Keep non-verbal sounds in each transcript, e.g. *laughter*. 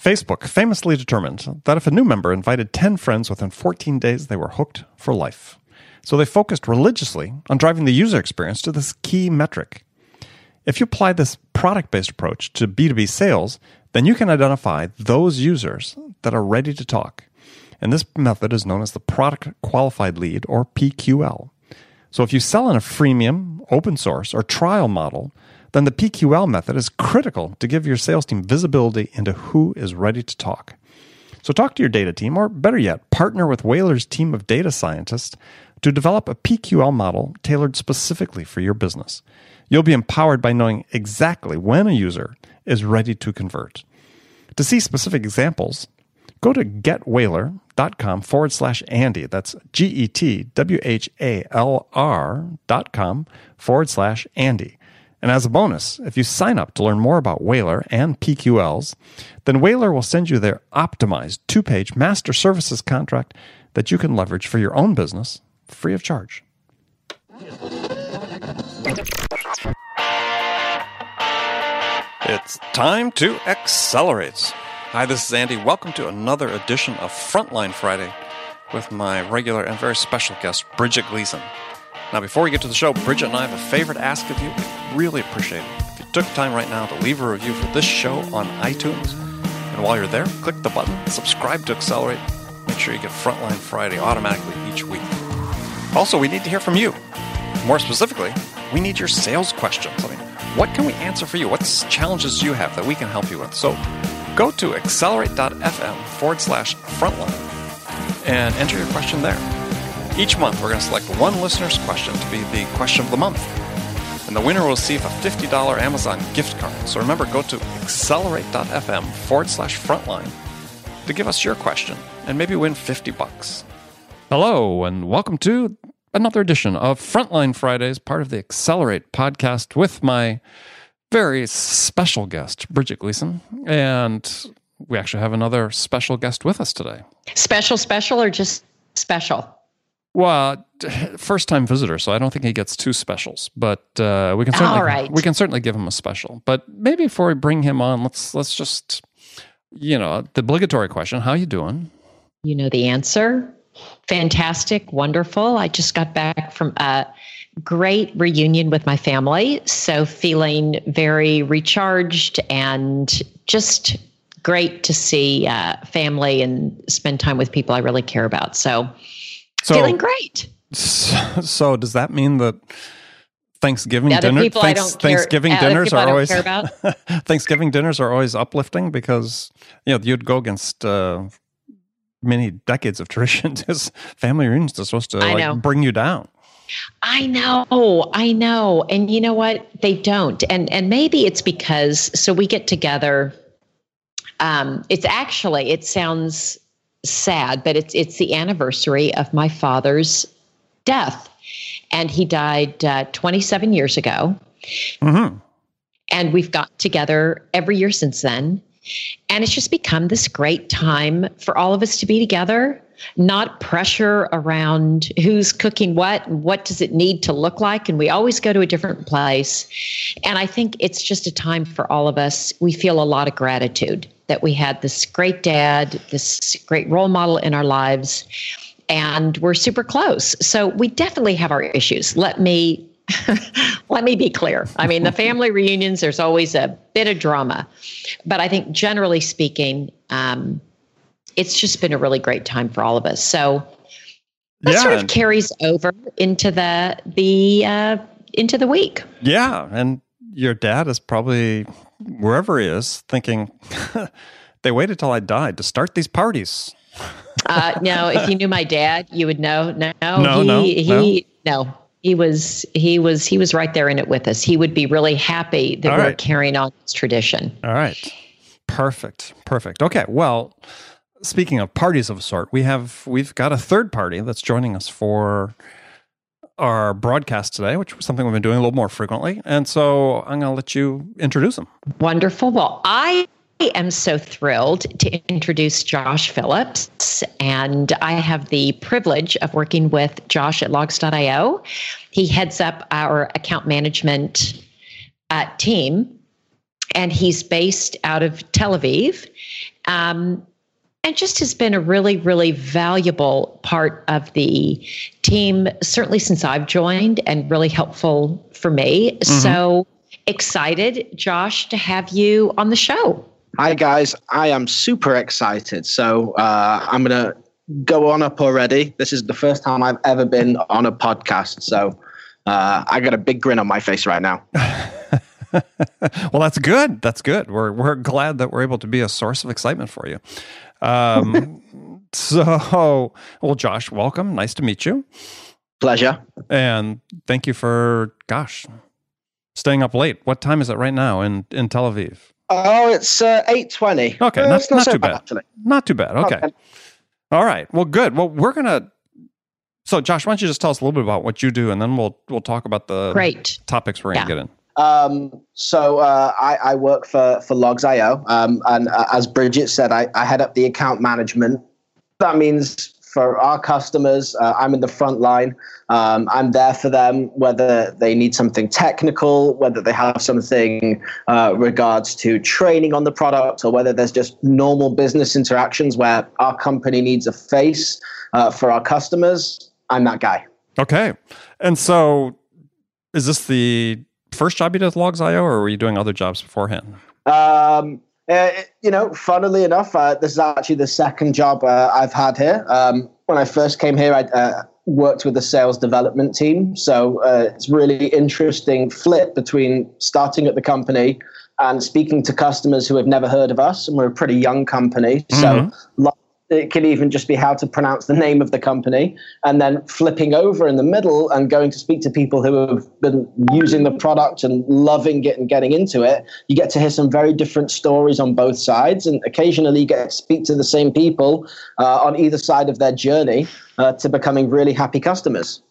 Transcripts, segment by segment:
Facebook famously determined that if a new member invited 10 friends within 14 days, they were hooked for life. So they focused religiously on driving the user experience to this key metric. If you apply this product based approach to B2B sales, then you can identify those users that are ready to talk. And this method is known as the Product Qualified Lead or PQL. So if you sell in a freemium, open source, or trial model, then the PQL method is critical to give your sales team visibility into who is ready to talk. So talk to your data team, or better yet, partner with Whalr's team of data scientists to develop a PQL model tailored specifically for your business. You'll be empowered by knowing exactly when a user is ready to convert. To see specific examples, go to getwhalr.com forward slash Andy. That's G E T W H A L R dot com forward slash Andy. And as a bonus, if you sign up to learn more about Whalr and PQLs, then Whalr will send you their optimized two page master services contract that you can leverage for your own business free of charge. It's time to accelerate. Hi, this is Andy. Welcome to another edition of Frontline Friday with my regular and very special guest, Bridget Gleason. Now, before we get to the show, Bridget and I have a favor to ask of you. Really appreciate it if you took time right now to leave a review for this show on iTunes. And while you're there, click the button, subscribe to Accelerate. Make sure you get Frontline Friday automatically each week. Also, we need to hear from you. More specifically, we need your sales questions. I mean, what can we answer for you? What challenges do you have that we can help you with? So go to accelerate.fm forward slash frontline and enter your question there. Each month, we're going to select one listener's question to be the question of the month. And the winner will receive a $50 Amazon gift card. So remember, go to accelerate.fm forward slash frontline to give us your question and maybe win 50 bucks. Hello, and welcome to another edition of Frontline Fridays, part of the Accelerate podcast with my very special guest, Bridget Gleason. And we actually have another special guest with us today. Special, special, or just special? Well, *sighs* first time visitor, so I don't think he gets two specials, but uh, we can certainly right. we can certainly give him a special. But maybe before we bring him on, let's let's just you know the obligatory question: How are you doing? You know the answer. Fantastic, wonderful. I just got back from a great reunion with my family, so feeling very recharged and just great to see uh, family and spend time with people I really care about. So so, Feeling great. So, does that mean that Thanksgiving dinner, thanks, Thanksgiving care, dinners are always Thanksgiving dinners are always uplifting because you know you'd go against uh, many decades of tradition. *laughs* Just family reunions are supposed to like bring you down. I know, I know, and you know what? They don't, and and maybe it's because so we get together. Um, it's actually it sounds sad, but it's it's the anniversary of my father's death, and he died uh, 27 years ago. Mm-hmm. And we've got together every year since then, and it's just become this great time for all of us to be together. Not pressure around who's cooking what and what does it need to look like. And we always go to a different place. And I think it's just a time for all of us. We feel a lot of gratitude that we had this great dad, this great role model in our lives, and we're super close. So we definitely have our issues. Let me *laughs* let me be clear. I mean, the family *laughs* reunions, there's always a bit of drama, but I think generally speaking, um, it's just been a really great time for all of us. So that yeah, sort of carries over into the the uh, into the week. Yeah, and your dad is probably wherever he is thinking *laughs* they waited till I died to start these parties. uh, no, if you knew my dad, you would know. No, no, he, no, he, no. no. He was he was he was right there in it with us. He would be really happy that All we're right. carrying on this tradition. All right. Perfect. Perfect. Okay. Well, speaking of parties of a sort, we have we've got a third party that's joining us for our broadcast today, which was something we've been doing a little more frequently. And so I'm going to let you introduce them. Wonderful. Well, I am so thrilled to introduce Josh Phillips, and I have the privilege of working with Josh at Logz.io. He heads up our account management uh, team, and he's based out of Tel Aviv. Um, and just has been a really, really valuable part of the team, certainly since I've joined, and really helpful for me. Mm-hmm. So excited, Josh, to have you on the show. Hi, guys. I am super excited. So uh, I'm going to go on up already. This is the first time I've ever been on a podcast. So uh, I got a big grin on my face right now. *laughs* well, that's good. That's good. We're, we're glad that we're able to be a source of excitement for you. Um, *laughs* so, well, Josh, welcome. Nice to meet you. Pleasure. And thank you for, gosh, staying up late. What time is it right now in, in Tel Aviv? Oh, it's uh, 8.20. Okay, uh, not, not, not so too bad. bad not too bad. Okay. okay. All right. Well, good. Well, we're going to so, Josh, why don't you just tell us a little bit about what you do, and then we'll we'll talk about the Great. topics we're going to yeah. get in. Um, so uh, I, I, work for for Logz.io, um, and uh, as Bridget said, I, I, head up the account management. That means for our customers, uh, I'm in the front line. Um, I'm there for them, whether they need something technical, whether they have something uh, regards to training on the product, or whether there's just normal business interactions where our company needs a face uh, for our customers. I'm that guy. Okay, and so is this the first job you did with Logz.io, or were you doing other jobs beforehand? Um, uh, you know, funnily enough, uh, this is actually the second job uh, I've had here. Um, when I first came here, I uh, worked with the sales development team. So uh, it's really interesting flip between starting at the company and speaking to customers who have never heard of us. And we're a pretty young company. Mm-hmm. So it can even just be how to pronounce the name of the company, and then flipping over in the middle and going to speak to people who have been using the product and loving it and getting into it. You get to hear some very different stories on both sides, and occasionally you get to speak to the same people uh, on either side of their journey uh, to becoming really happy customers.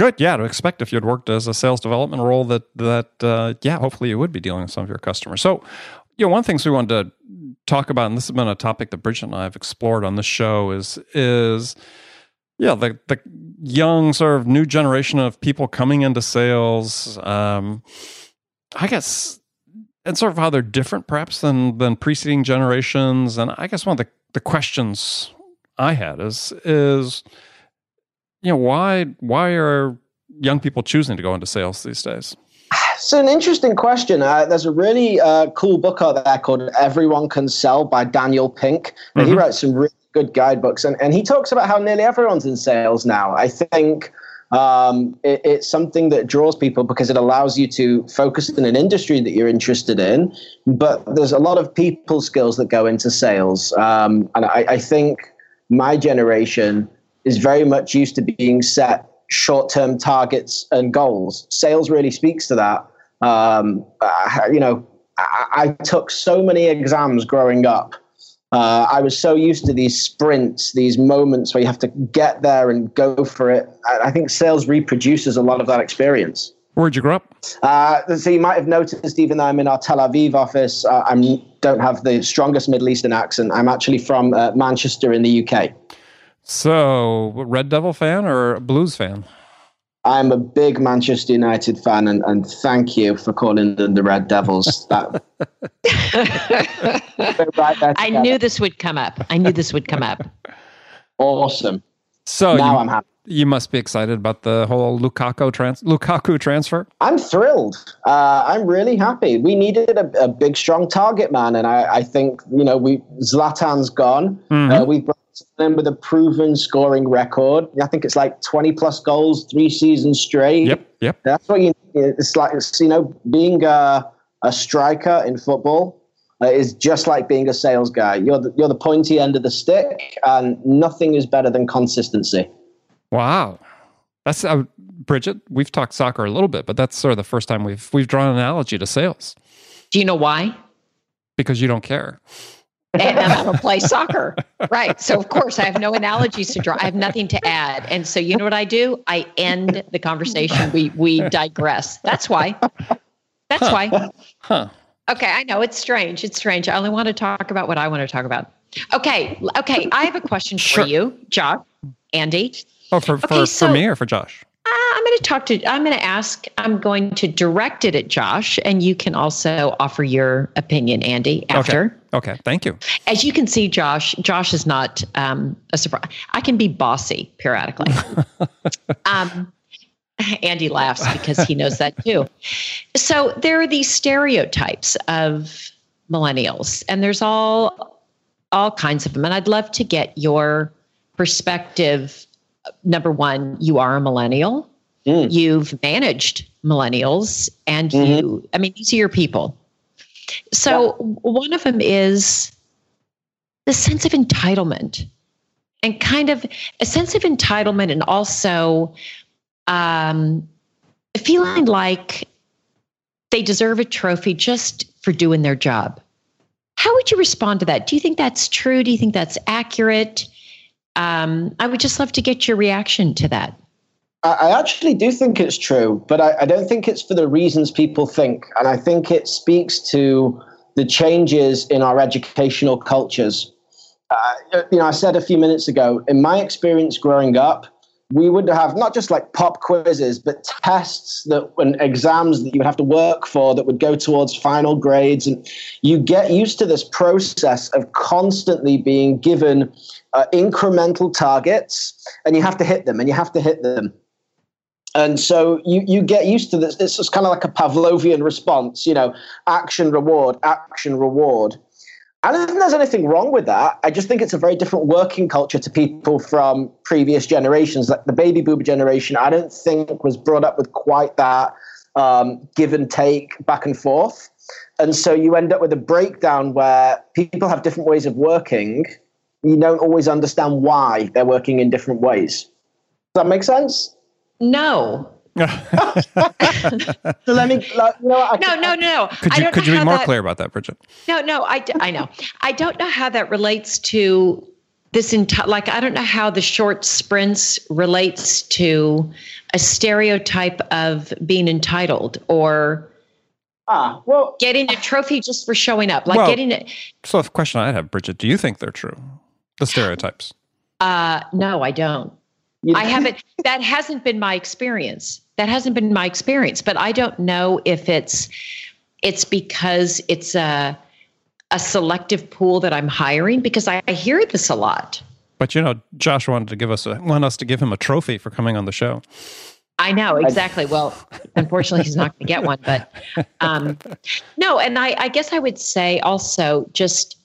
Good, yeah. To expect if you'd worked as a sales development role, that that uh, yeah, hopefully you would be dealing with some of your customers. So, you know, one of the things we wanted to talk about, and this has been a topic that Bridget and I have explored on the show, is is yeah the the young sort of new generation of people coming into sales. Um, I guess and sort of how they're different perhaps than than preceding generations. And I guess one of the, the questions I had is is you know why why are young people choosing to go into sales these days? It's an interesting question. Uh, there's a really uh, cool book out there called Everyone Can Sell by Daniel Pink. And mm-hmm. he writes some really good guidebooks. And, and he talks about how nearly everyone's in sales now. I think um, it, it's something that draws people because it allows you to focus in an industry that you're interested in. But there's a lot of people skills that go into sales. Um, and I, I think my generation is very much used to being set short term targets and goals. Sales really speaks to that. Um, you know, I, I, took so many exams growing up. Uh, I was so used to these sprints, these moments where you have to get there and go for it. I, I think sales reproduces a lot of that experience. Where'd you grow up? Uh, so you might have noticed, even though I'm in our Tel Aviv office, uh, I don't have the strongest Middle Eastern accent. I'm actually from uh, Manchester in the UK. So, Red Devil fan or Blues fan? I'm a big Manchester United fan, and, and thank you for calling them the Red Devils. *laughs* That, right I knew this would come up. I knew this would come up. *laughs* Awesome. So now you, I'm happy. You must be excited about the whole Lukaku trans Lukaku transfer. I'm thrilled. Uh, I'm really happy. We needed a, a, big, strong target man, and I, I think you know we Zlatan's gone. Mm-hmm. Uh, we brought them with a proven scoring record. I think it's like 20 plus goals, three seasons straight. Yep, yep. That's what you. It's like it's, you know being a, a striker in football uh, is just like being a sales guy. You're the, you're the pointy end of the stick, and nothing is better than consistency. Wow, that's uh, Bridget. We've talked soccer a little bit, but that's sort of the first time we've we've drawn an analogy to sales. Do you know why? Because you don't care and I don't play *laughs* soccer. Right. So, of course, I have no analogies to draw. I have nothing to add. And so, you know what I do? I end the conversation. We, we digress. That's why. That's huh. why. Huh. Okay. I know it's strange. It's strange. I only want to talk about what I want to talk about. Okay. Okay. I have a question for you, Josh, Andy. Oh, for, for, okay, so, for me or for Josh? Uh, I'm going to talk to, I'm going to ask, I'm going to direct it at Josh, and you can also offer your opinion, Andy, after. Okay. Okay, thank you. As you can see, Josh, Josh is not um, a surprise. I can be bossy periodically. *laughs* um, Andy laughs because he knows that too. So there are these stereotypes of millennials, and there's all all kinds of them. And I'd love to get your perspective. Number one, you are a millennial. Mm. You've managed millennials, and mm-hmm. you. I mean, these are your people. So yeah. one of them is the sense of entitlement, and kind of a sense of entitlement, and also um, feeling like they deserve a trophy just for doing their job. How would you respond to that? Do you think that's true? Do you think that's accurate? Um, I would just love to get your reaction to that. I actually do think it's true, but I, I, don't think it's for the reasons people think. And I think it speaks to the changes in our educational cultures. Uh, you know, I said a few minutes ago, in my experience growing up, we would have not just like pop quizzes, but tests that and exams that you would have to work for that would go towards final grades. And you get used to this process of constantly being given uh, incremental targets and you have to hit them and you have to hit them. And so you, you get used to this. It's kind of like a Pavlovian response, you know, action, reward, action, reward. I don't think there's anything wrong with that. I just think it's a very different working culture to people from previous generations. Like the baby boomer generation, I don't think was brought up with quite that um, give and take back and forth. And so you end up with a breakdown where people have different ways of working. You don't always understand why they're working in different ways. Does that make sense? No, *laughs* so let me. Like, you know, no, no, no. Could you could you be more that, clear about that, Bridget? No, no. I I know. I don't know how that relates to this entire. Like I don't know how the short sprints relates to a stereotype of being entitled or. Ah, well, getting a trophy just for showing up, like well, getting it. So, the question I have, Bridget, do you think they're true? The stereotypes? Uh, no, I don't. You know? I haven't, that hasn't been my experience. That hasn't been my experience, but I don't know if it's, it's because it's a, a selective pool that I'm hiring because I, I hear this a lot. But you know, Josh wanted to give us a, want us to give him a trophy for coming on the show. I know exactly. Well, unfortunately, he's not going to get one. But *laughs* um, no, and I, I, guess I would say also just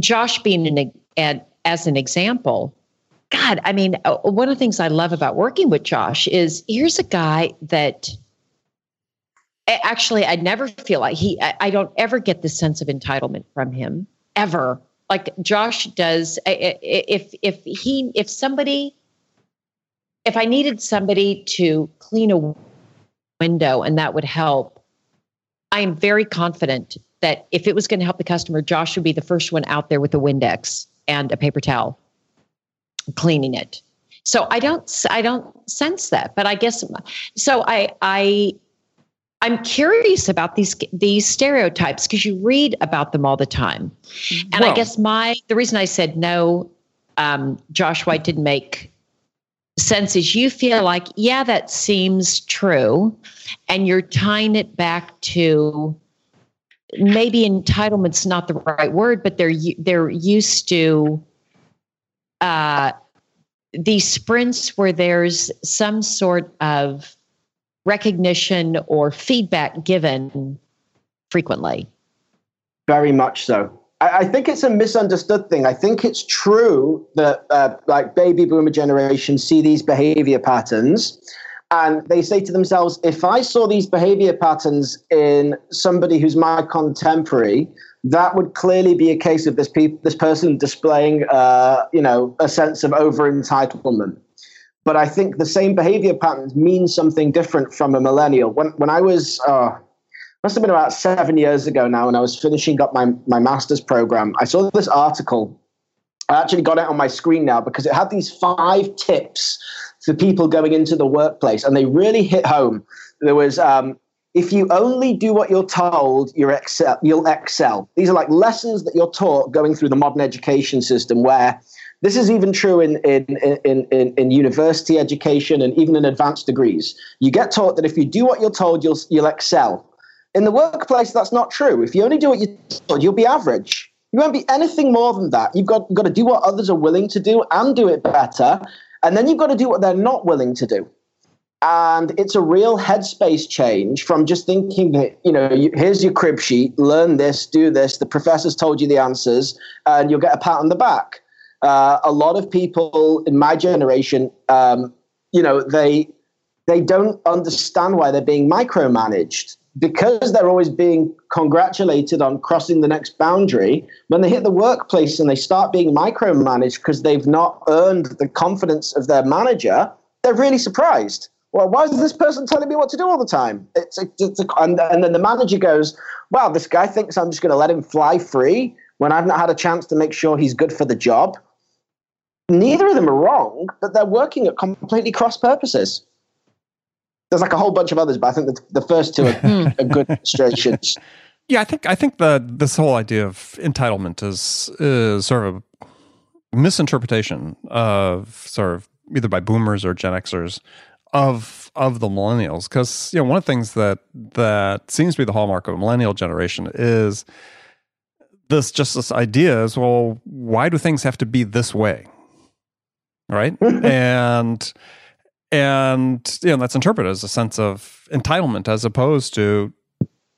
Josh being an, an as an example. God, I mean, uh, one of the things I love about working with Josh is here's a guy that actually I never feel like he, I don't ever get the sense of entitlement from him ever. Like Josh does, if, if he, if somebody, if I needed somebody to clean a window and that would help, I am very confident that if it was going to help the customer, Josh would be the first one out there with a Windex and a paper towel cleaning it. So I don't I don't sense that, but I guess so I I I'm curious about these these stereotypes because you read about them all the time. And well, I guess my the reason I said no, um, Josh White didn't make sense is you feel like yeah that seems true, and you're tying it back to maybe entitlement's not the right word, but they're they're used to uh, these sprints where there's some sort of recognition or feedback given frequently. Very much so. I, I think it's a misunderstood thing. I think it's true that uh, like baby boomer generation see these behavior patterns and they say to themselves, if I saw these behavior patterns in somebody who's my contemporary, that would clearly be a case of this pe- this person displaying, uh, you know, a sense of over entitlement. But I think the same behavior patterns mean something different from a millennial. When when I was uh, must have been about seven years ago now, when I was finishing up my my master's program, I saw this article. I actually got it on my screen now because it had these five tips for people going into the workplace, and they really hit home. There was um, if you only do what you're told, you excel, you'll excel. These are like lessons that you're taught going through the modern education system, where this is even true in, in, in, in, in university education and even in advanced degrees. You get taught that if you do what you're told, you'll, you'll excel. In the workplace, that's not true. If you only do what you're told, you'll be average. You won't be anything more than that. You've got, you've got to do what others are willing to do and do it better. And then you've got to do what they're not willing to do. And it's a real headspace change from just thinking that, you know, here's your crib sheet, learn this, do this, the professor's told you the answers, and you'll get a pat on the back. Uh, a lot of people in my generation, um, you know, they they don't understand why they're being micromanaged because they're always being congratulated on crossing the next boundary. When they hit the workplace and they start being micromanaged because they've not earned the confidence of their manager, they're really surprised. Well, why is this person telling me what to do all the time? It's, a, it's a, and, and then the manager goes, "Wow, this guy thinks I'm just going to let him fly free when I've not had a chance to make sure he's good for the job." Neither of them are wrong, but they're working at completely cross purposes there's like a whole bunch of others, but I think the, the first two are, *laughs* hmm. are good illustrations. Yeah, I think I think that this whole idea of entitlement is is sort of a misinterpretation of sort of either by boomers or Gen Xers of of the millennials because you know one of the things that that seems to be the hallmark of a millennial generation is this just this idea is well why do things have to be this way? Right? *laughs* And and you know that's interpreted as a sense of entitlement as opposed to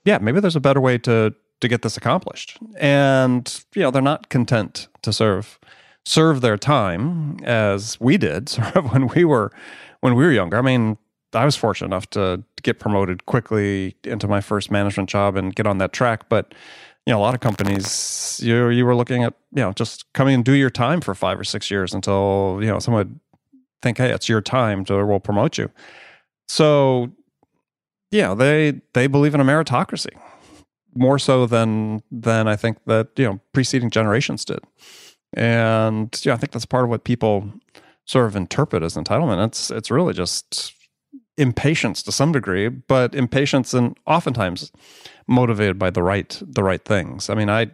yeah maybe there's a better way to to get this accomplished. And you know they're not content to serve serve their time as we did *laughs* sort of when we were when we were younger i mean i was fortunate enough to, get promoted quickly into my first management job and get on that track but you know a lot of companies you you were looking at you know just coming and do your time for five or six years until you know someone would think, hey, it's your time to we'll promote you. So yeah, they they believe in a meritocracy more so than than I think that you know preceding generations did. And yeah, I think that's part of what people sort of interpret as entitlement. It's it's really just impatience to some degree, but impatience and oftentimes motivated by the right the right things. I mean, I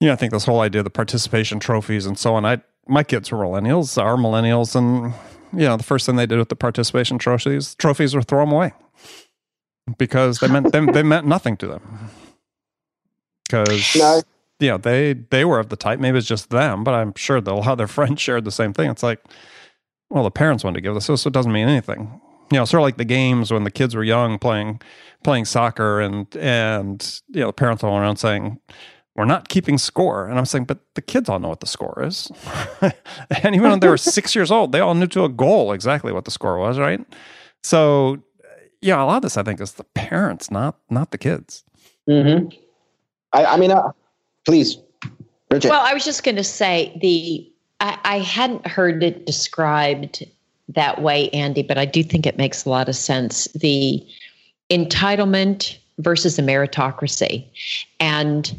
you know, I think this whole idea of the participation trophies and so on, I my kids were millennials, are millennials, and you know the first thing they did with the participation trophies trophies were throw them away because they meant they, they meant nothing to them. Because no. You know they they were of the type. Maybe it's just them, but I'm sure that a lot of their *laughs* friends shared the same thing. It's like, well, the parents wanted to give this, so it doesn't mean anything. You know, sort of like the games when the kids were young playing playing soccer, and and you know the parents all around saying we're not keeping score. And I'm saying, but the kids all know what the score is. *laughs* and even when they were *laughs* six years old, they all knew to a goal exactly what the score was, right? So, yeah, a lot of this, I think, is the parents, not not the kids. Mm-hmm. I, I mean, uh, please, Bridget. Well, I was just going to say the I, I hadn't heard it described that way, Andy, but I do think it makes a lot of sense. The entitlement versus a meritocracy, and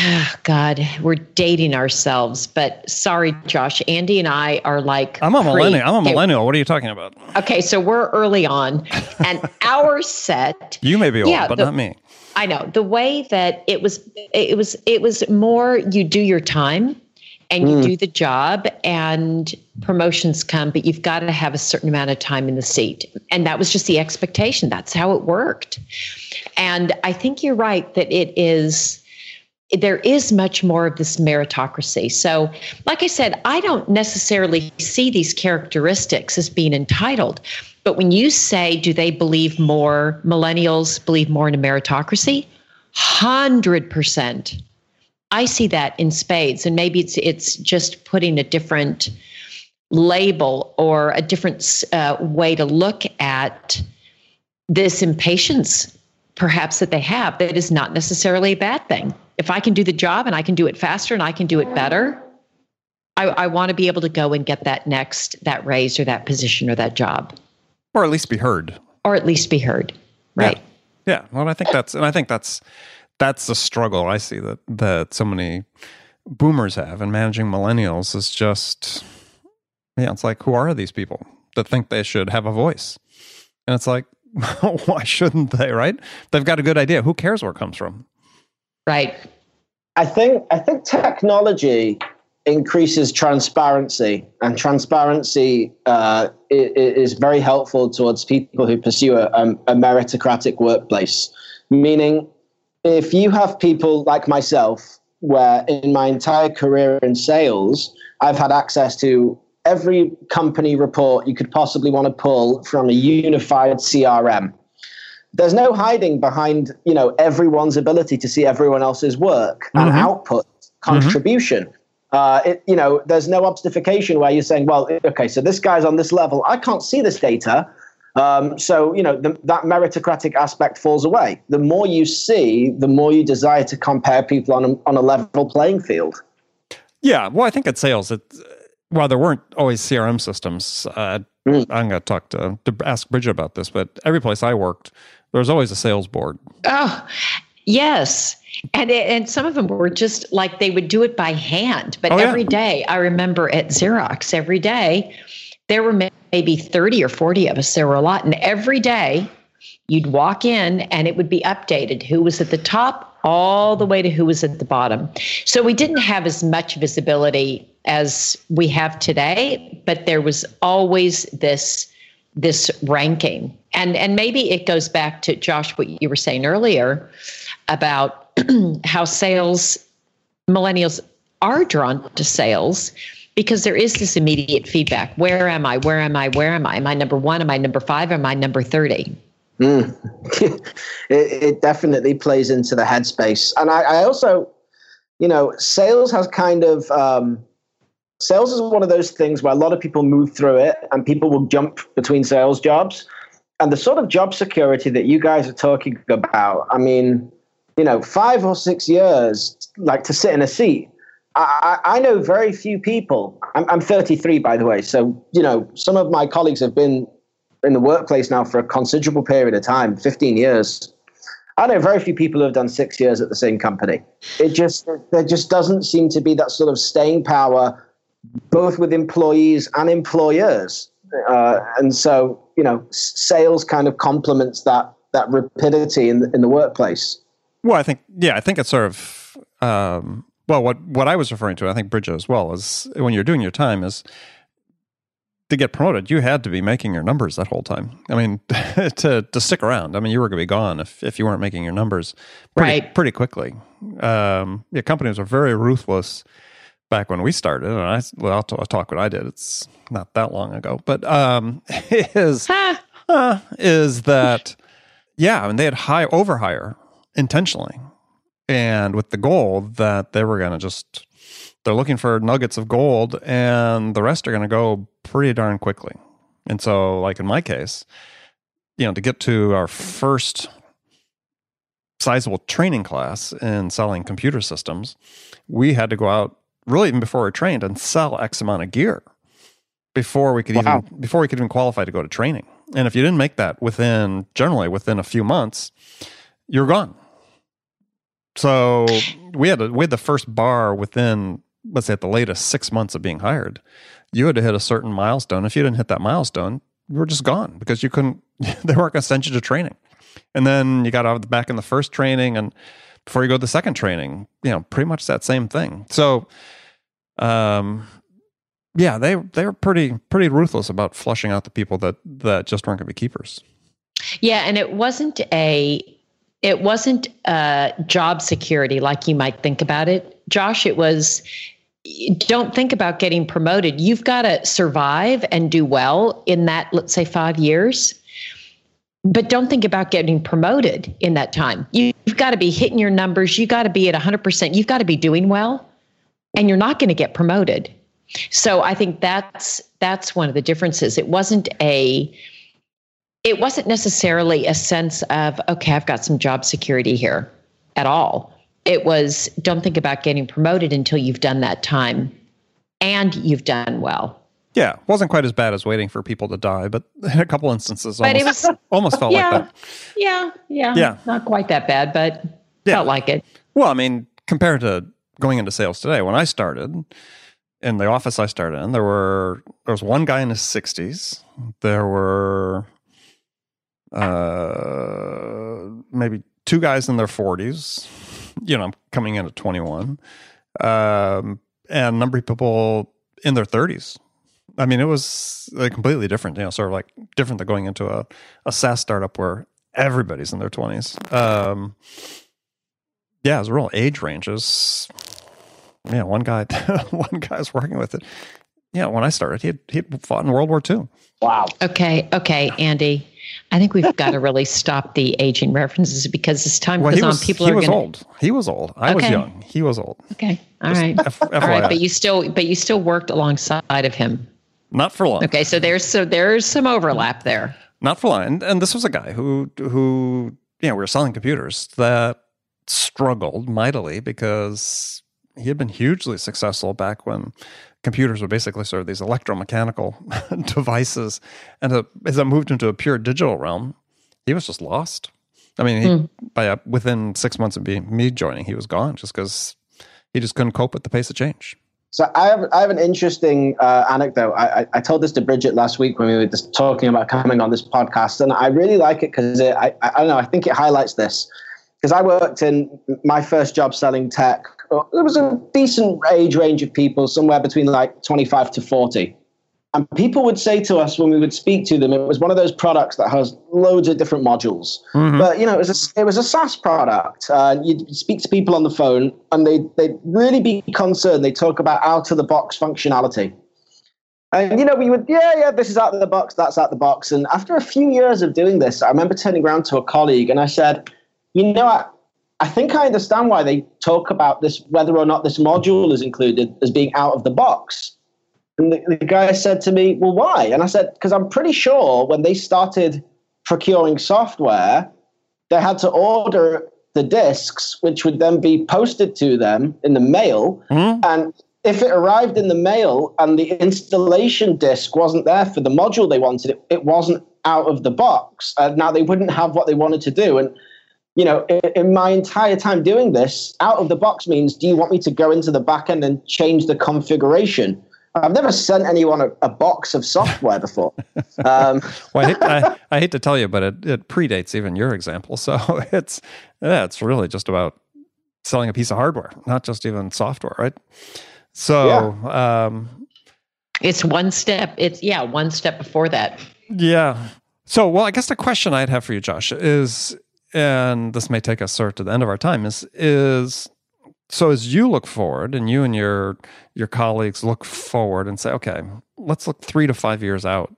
Oh, God, we're dating ourselves. But sorry, Josh. Andy and I are like. I'm a millennial. I'm a millennial. What are you talking about? Okay, so we're early on, and *laughs* our set. You may be old, yeah, but the, not me. I know the way that it was. It was. It was more. You do your time, and you mm. do the job, and promotions come, but you've got to have a certain amount of time in the seat, and that was just the expectation. That's how it worked, and I think you're right that it is there is much more of this meritocracy. So, like I said, I don't necessarily see these characteristics as being entitled. But when you say, do they believe more, millennials believe more in a meritocracy? 100%. I see that in spades. And maybe it's, it's just putting a different label or a different uh, way to look at this impatience, perhaps, that they have that is not necessarily a bad thing if I can do the job and I can do it faster and I can do it better, I, I want to be able to go and get that next, that raise or that position or that job. Or at least be heard. Or at least be heard. Right. Yeah. yeah. Well, I think that's, and I think that's, that's the struggle I see that, that so many boomers have and managing millennials is just, yeah, it's like, who are these people that think they should have a voice? And it's like, *laughs* why shouldn't they, right? They've got a good idea. Who cares where it comes from? Right. I think I think technology increases transparency, and transparency uh, is very helpful towards people who pursue a, a meritocratic workplace. Meaning, if you have people like myself, where in my entire career in sales, I've had access to every company report you could possibly want to pull from a unified CRM. There's no hiding behind, you know, everyone's ability to see everyone else's work and mm-hmm. output contribution. Mm-hmm. Uh, it, you know, there's no obfuscation where you're saying, well, okay, so this guy's on this level. I can't see this data. Um, so, you know, the, that meritocratic aspect falls away. The more you see, the more you desire to compare people on a, on a level playing field. Yeah. Well, I think at sales, it, while there weren't always CRM systems, uh, mm. I'm going to talk to, to ask Bridget about this, but every place I worked, there was always a sales board. Oh, yes. And it, and some of them were just like they would do it by hand. But oh, every yeah. day, I remember at Xerox, every day, there were maybe 30 or 40 of us. There were a lot. And every day, you'd walk in and it would be updated who was at the top all the way to who was at the bottom. So we didn't have as much visibility as we have today, but there was always this this ranking. And and maybe it goes back to Josh what you were saying earlier about *clears throat* how sales millennials are drawn to sales because there is this immediate feedback. Where am I? Where am I? Where am I? Am I number one? Am I number five? Am I number 30? Mm. *laughs* it, it, definitely plays into the headspace. And I, I also, you know, sales has kind of, um, sales is one of those things where a lot of people move through it and people will jump between sales jobs. And the sort of job security that you guys are talking about, I mean, you know, five or six years, like to sit in a seat. I, I know very few people. I'm, I'm 33, by the way. So, you know, some of my colleagues have been in the workplace now for a considerable period of time 15 years. I know very few people who have done six years at the same company. It just, there just doesn't seem to be that sort of staying power, both with employees and employers. Uh, and so, you know, sales kind of complements that, that rapidity in in the workplace. Well, I think yeah, I think it's sort of um, well, what what I was referring to, I think Bridget as well, is when you're doing your time is to get promoted, you had to be making your numbers that whole time. I mean, *laughs* to to stick around. I mean, you were going to be gone if, if you weren't making your numbers pretty, right. pretty quickly. Um, yeah, companies were very ruthless back when we started. And I well, I'll, t- I'll talk what I did. It's not that long ago, but um, *laughs* is uh, is that yeah? I mean, they had high overhire intentionally and with the goal that they were going to just they're looking for nuggets of gold and the rest are going to go pretty darn quickly. And so like in my case you know to get to our first sizable training class in selling computer systems we had to go out really even before we trained and sell x amount of gear before we could wow. even before we could even qualify to go to training. And if you didn't make that within generally within a few months you're gone so we had a, we had the first bar within let's say at the latest six months of being hired. You had to hit a certain milestone. If you didn't hit that milestone, you were just gone because you couldn't. *laughs* They weren't going to send you to training. And then you got out of the back in the first training, and before you go to the second training, you know, pretty much that same thing. So, um, yeah, they they were pretty pretty ruthless about flushing out the people that that just weren't going to be keepers. Yeah, and it wasn't a it wasn't uh, job security like you might think about it, Josh. It was don't think about getting promoted. You've got to survive and do well in that, let's say, five years. But don't think about getting promoted in that time. You've got to be hitting your numbers. You've got to be at 100%. You've got to be doing well, and you're not going to get promoted. So I think that's that's one of the differences. It wasn't a it wasn't necessarily a sense of, okay, I've got some job security here at all. It was, don't think about getting promoted until you've done that time and you've done well. Yeah, wasn't quite as bad as waiting for people to die, but *laughs* in a couple instances, almost, it was, almost felt yeah, like that. Yeah, yeah, yeah. Not quite that bad, but yeah. felt like it. Well, I mean, compared to going into sales today, when I started in the office I started in, there were there was one guy in his sixties. There were uh, maybe two guys in their 40s, you know, I'm coming in at 21. Um, and a number of people in their 30s. I mean, it was uh, completely different, you know, sort of like different than going into a, a SaaS startup where everybody's in their 20s. Um, yeah, it's real age ranges. Yeah, one guy, *laughs* one guy's working with it. Yeah, when I started, he had, he had fought in World War II. Wow. Okay, okay, Andy. I think we've got to really stop the aging references because as time Well, goes he on, was, people he are was going old. He was old. I was young. He was old. Okay, all Just right, F- all right. But you still, but you still worked alongside of him. Not for long. Okay, so there's so there's some overlap there. not for long. And, and this was a guy who who you know we were selling computers that struggled mightily because he had been hugely successful back when computers were basically sort of these electromechanical *laughs* devices, and uh, as it moved into a pure digital realm, he was just lost. I mean, he, by uh, within six months of being me joining, he was gone just because he just couldn't cope with the pace of change. So I have I have an interesting uh, anecdote. I, I, I told this to Bridget last week when we were just talking about coming on this podcast, and I really like it because I, I I don't know I think it highlights this because I worked in my first job selling tech. There was a decent age range of people, somewhere between like twenty five to forty. And people would say to us when we would speak to them, it was one of those products that has loads of different modules. But you know, it was a, it was a SaaS product. Uh, you'd speak to people on the phone, and they they'd really be concerned. They talk about out of the box functionality. And you know, we would, yeah, yeah, this is out of the box, that's out of the box. And after a few years of doing this, I remember turning around to a colleague and I said, you know, I, think I understand why they talk about this, whether or not this module is included as being out of the box. And the, the guy said to me, Well, why? And I said, Because I'm pretty sure when they started procuring software, they had to order the disks, which would then be posted to them in the mail. And if it arrived in the mail and the installation disk wasn't there for the module they wanted, it, it wasn't out of the box. Uh, now they wouldn't have what they wanted to do. And you know, in, in my entire time doing this, out of the box means, do you want me to go into the back end and change the configuration? I've never sent anyone a, a box of software before. *laughs* Um, *laughs* Well, I hate, I, *laughs* I hate to tell you, but it, it predates even your example. So it's yeah, it's really just about selling a piece of hardware, not just even software, right? So um, It's one step. It's yeah, one step before that. yeah. So well, I guess the question I'd have for you, Josh, is, and this may take us sort of to the end of our time, is is so as you look forward and you and your your colleagues look forward and say, okay, let's look three to five years out.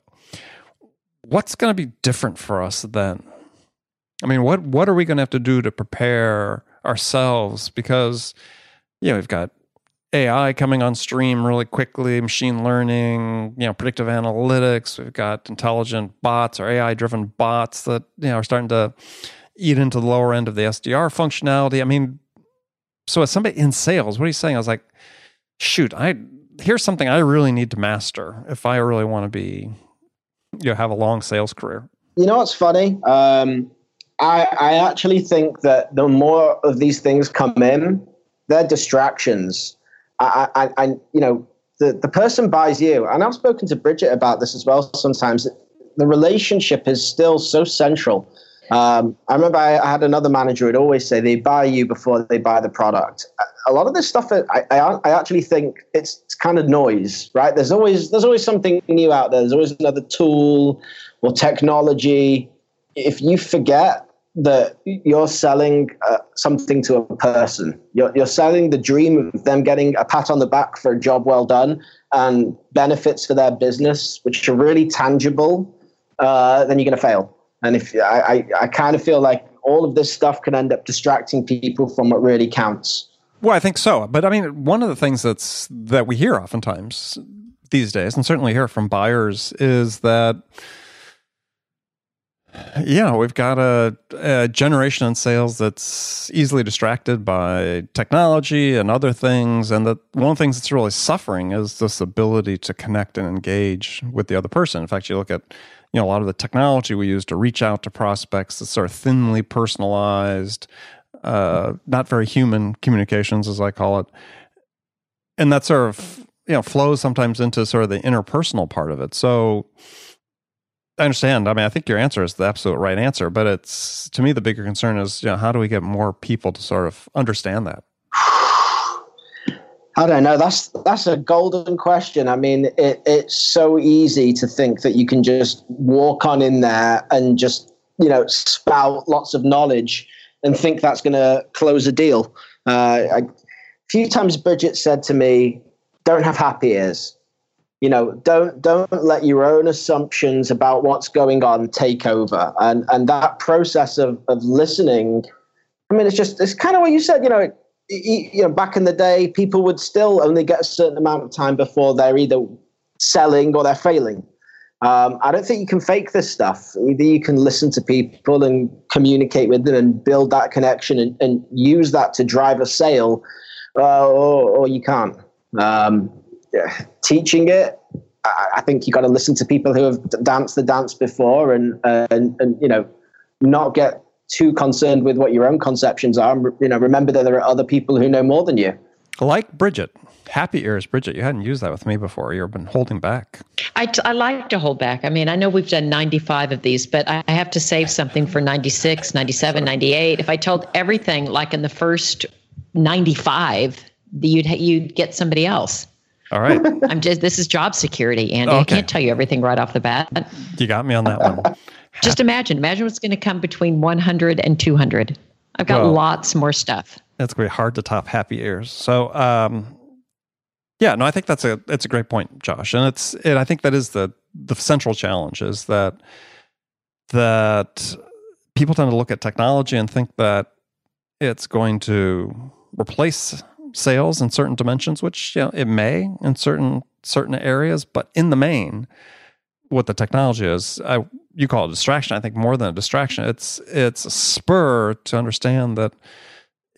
What's going to be different for us then? I mean, what what are we going to have to do to prepare ourselves? Because you know we've got AI coming on stream really quickly, machine learning, you know, predictive analytics. We've got intelligent bots or AI driven bots that you know are starting to eat into the lower end of the SDR functionality. I mean, so as somebody in sales, what are you saying? I was like, shoot, I here's something I really need to master if I really want to be, you know, have a long sales career. you know what's funny? Um, I, I actually think that the more of these things come in, they're distractions. I, I, I you know, the, the person buys you, and I've spoken to Bridget about this as well sometimes. The relationship is still so central. Um, I remember I, I had another manager who'd always say they buy you before they buy the product. A lot of this stuff, I, I, I actually think it's, it's kind of noise, right? There's always there's always something new out there. There's always another tool or technology. If you forget that you're selling uh, something to a person, you're, you're selling the dream of them getting a pat on the back for a job well done and benefits for their business, which are really tangible, uh, then you're going to fail. And if I, I, I kind of feel like all of this stuff can end up distracting people from what really counts. Well, I think so. But I mean, one of the things that's that we hear oftentimes these days, and certainly hear from buyers, is that yeah, we've got a, a generation in sales that's easily distracted by technology and other things, and that one of the things that's really suffering is this ability to connect and engage with the other person. In fact, you look at you know a lot of the technology we use to reach out to prospects that's sort of thinly personalized, uh, not very human communications, as I call it, and that sort of you know flows sometimes into sort of the interpersonal part of it. So I understand. I mean, I think your answer is the absolute right answer, but it's to me the bigger concern is you know how do we get more people to sort of understand that? I don't know. That's that's a golden question. I mean, it, it's so easy to think that you can just walk on in there and just you know spout lots of knowledge and think that's going to close a deal. Uh, I, a few times, Bridget said to me, "Don't have happy ears." You know, don't don't let your own assumptions about what's going on take over. And and that process of of listening. I mean, it's just it's kind of what you said. You know, you know, back in the day, people would still only get a certain amount of time before they're either selling or they're failing. Um, I don't think you can fake this stuff. Either you can listen to people and communicate with them and build that connection and, and use that to drive a sale, uh, or, or, you can't. Um, yeah. Teaching it, I, I think you got to listen to people who have danced the dance before and, and, and you know, not get too concerned with what your own conceptions are. You know, remember that there are other people who know more than you. Like Bridget. Happy ears, Bridget. You hadn't used that with me before. You've been holding back. I, t- I like to hold back. I mean, I know we've done 95 of these, but I have to save something for 96, 97, 98. If I told everything like in the first 95, you'd you'd get somebody else. All right. *laughs* I'm just this is job security, Andy. Okay. I can't tell you everything right off the bat. You got me on that one. Just imagine, imagine what's going to come between 100 and 200. I've got well, lots more stuff. That's going to be hard to top happy ears. So, um, yeah, no, I think that's a it's a great point, Josh, and it's and I think that is the the central challenge is that that people tend to look at technology and think that it's going to replace sales in certain dimensions, which you know, it may in certain certain areas, but in the main, what the technology is, I, you call it a distraction. I think more than a distraction, it's it's a spur to understand that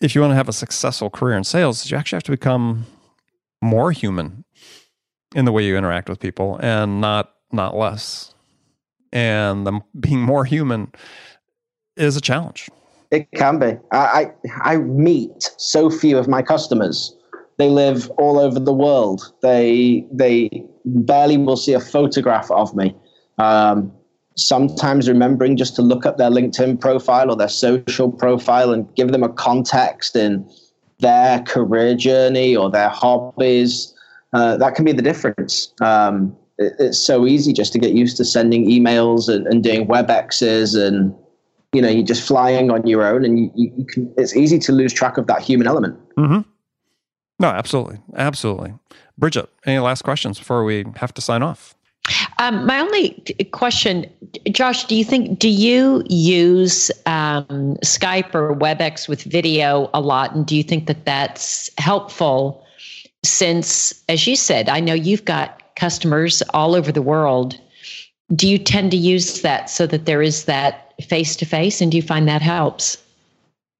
if you want to have a successful career in sales, you actually have to become more human in the way you interact with people, and not not less. And the, being more human is a challenge. It can be. I, I I meet so few of my customers. They live all over the world. They they barely will see a photograph of me. Um, sometimes remembering just to look up their LinkedIn profile or their social profile and give them a context in their career journey or their hobbies, uh, that can be the difference. Um, it, it's so easy just to get used to sending emails and, and doing WebExes and you know you're just flying on your own and you, you can, it's easy to lose track of that human element. Mm-hmm. No, absolutely, absolutely. Bridget, any last questions before we have to sign off? Um, my only question, Josh, do you think do you use um, Skype or WebEx with video a lot, and do you think that that's helpful? Since, as you said, I know you've got customers all over the world. Do you tend to use that so that there is that face to face, and do you find that helps?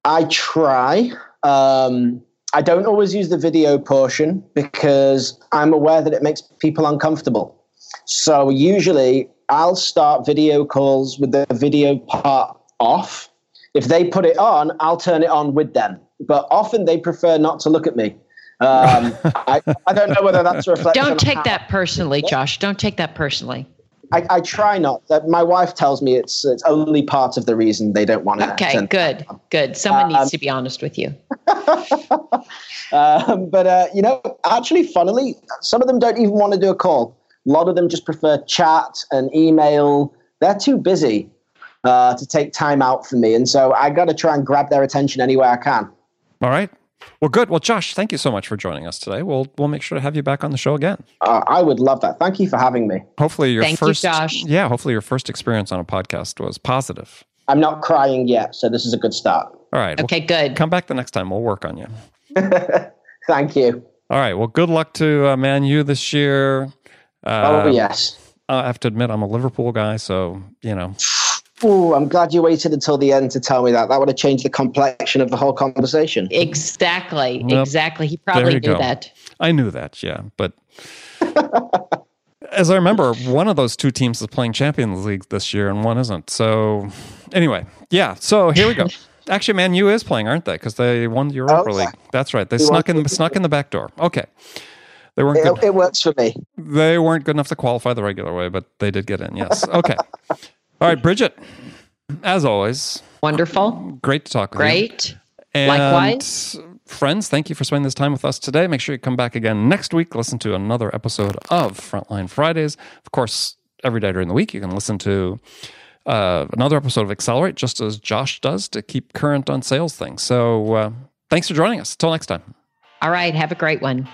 I try. Um, I don't always use the video portion because I'm aware that it makes people uncomfortable. So usually I'll start video calls with the video part off. If they put it on, I'll turn it on with them. But often they prefer not to look at me. Um, *laughs* I, I don't know whether that's a reflection. Don't take that personally, Josh. Don't take that personally. I, I try not. My wife tells me it's it's only part of the reason they don't want to. Okay, good, good. Someone um, needs to be honest with you. *laughs* um, but uh, you know, actually, funnily, some of them don't even want to do a call. A lot of them just prefer chat and email. They're too busy uh, to take time out for me, and so I got to try and grab their attention any way I can. All right. Well, good. Well, Josh, thank you so much for joining us today. We'll we'll make sure to have you back on the show again. Uh, I would love that. Thank you for having me. Hopefully, your thank first you, Josh. yeah, hopefully your first experience on a podcast was positive. I'm not crying yet, so this is a good start. All right. Okay, well, good. Come back the next time. We'll work on you. *laughs* thank you. All right. Well, good luck to uh, Man U this year. Uh, oh yes. I have to admit, I'm a Liverpool guy, so you know. Oh, I'm glad you waited until the end to tell me that. That would have changed the complexion of the whole conversation. Exactly. Exactly. He probably knew go. that. I knew that, yeah. But *laughs* as I remember, one of those two teams is playing Champions League this year and one isn't. So anyway, yeah. So here we go. *laughs* Actually, Man U is playing, aren't they? Because they won the Europa oh, League. That's right. They snuck in snuck in the back door. Okay. They weren't. It, good. it works for me. They weren't good enough to qualify the regular way, but they did get in. Yes. Okay. *laughs* All right, Bridget. As always, wonderful. Great to talk with Great. you. Great. Likewise. friends, thank you for spending this time with us today. Make sure you come back again next week. Listen to another episode of Frontline Fridays. Of course, every day during the week, you can listen to uh, another episode of Accelerate, just as Josh does to keep current on sales things. So uh, thanks for joining us. Till next time. All right. Have a great one.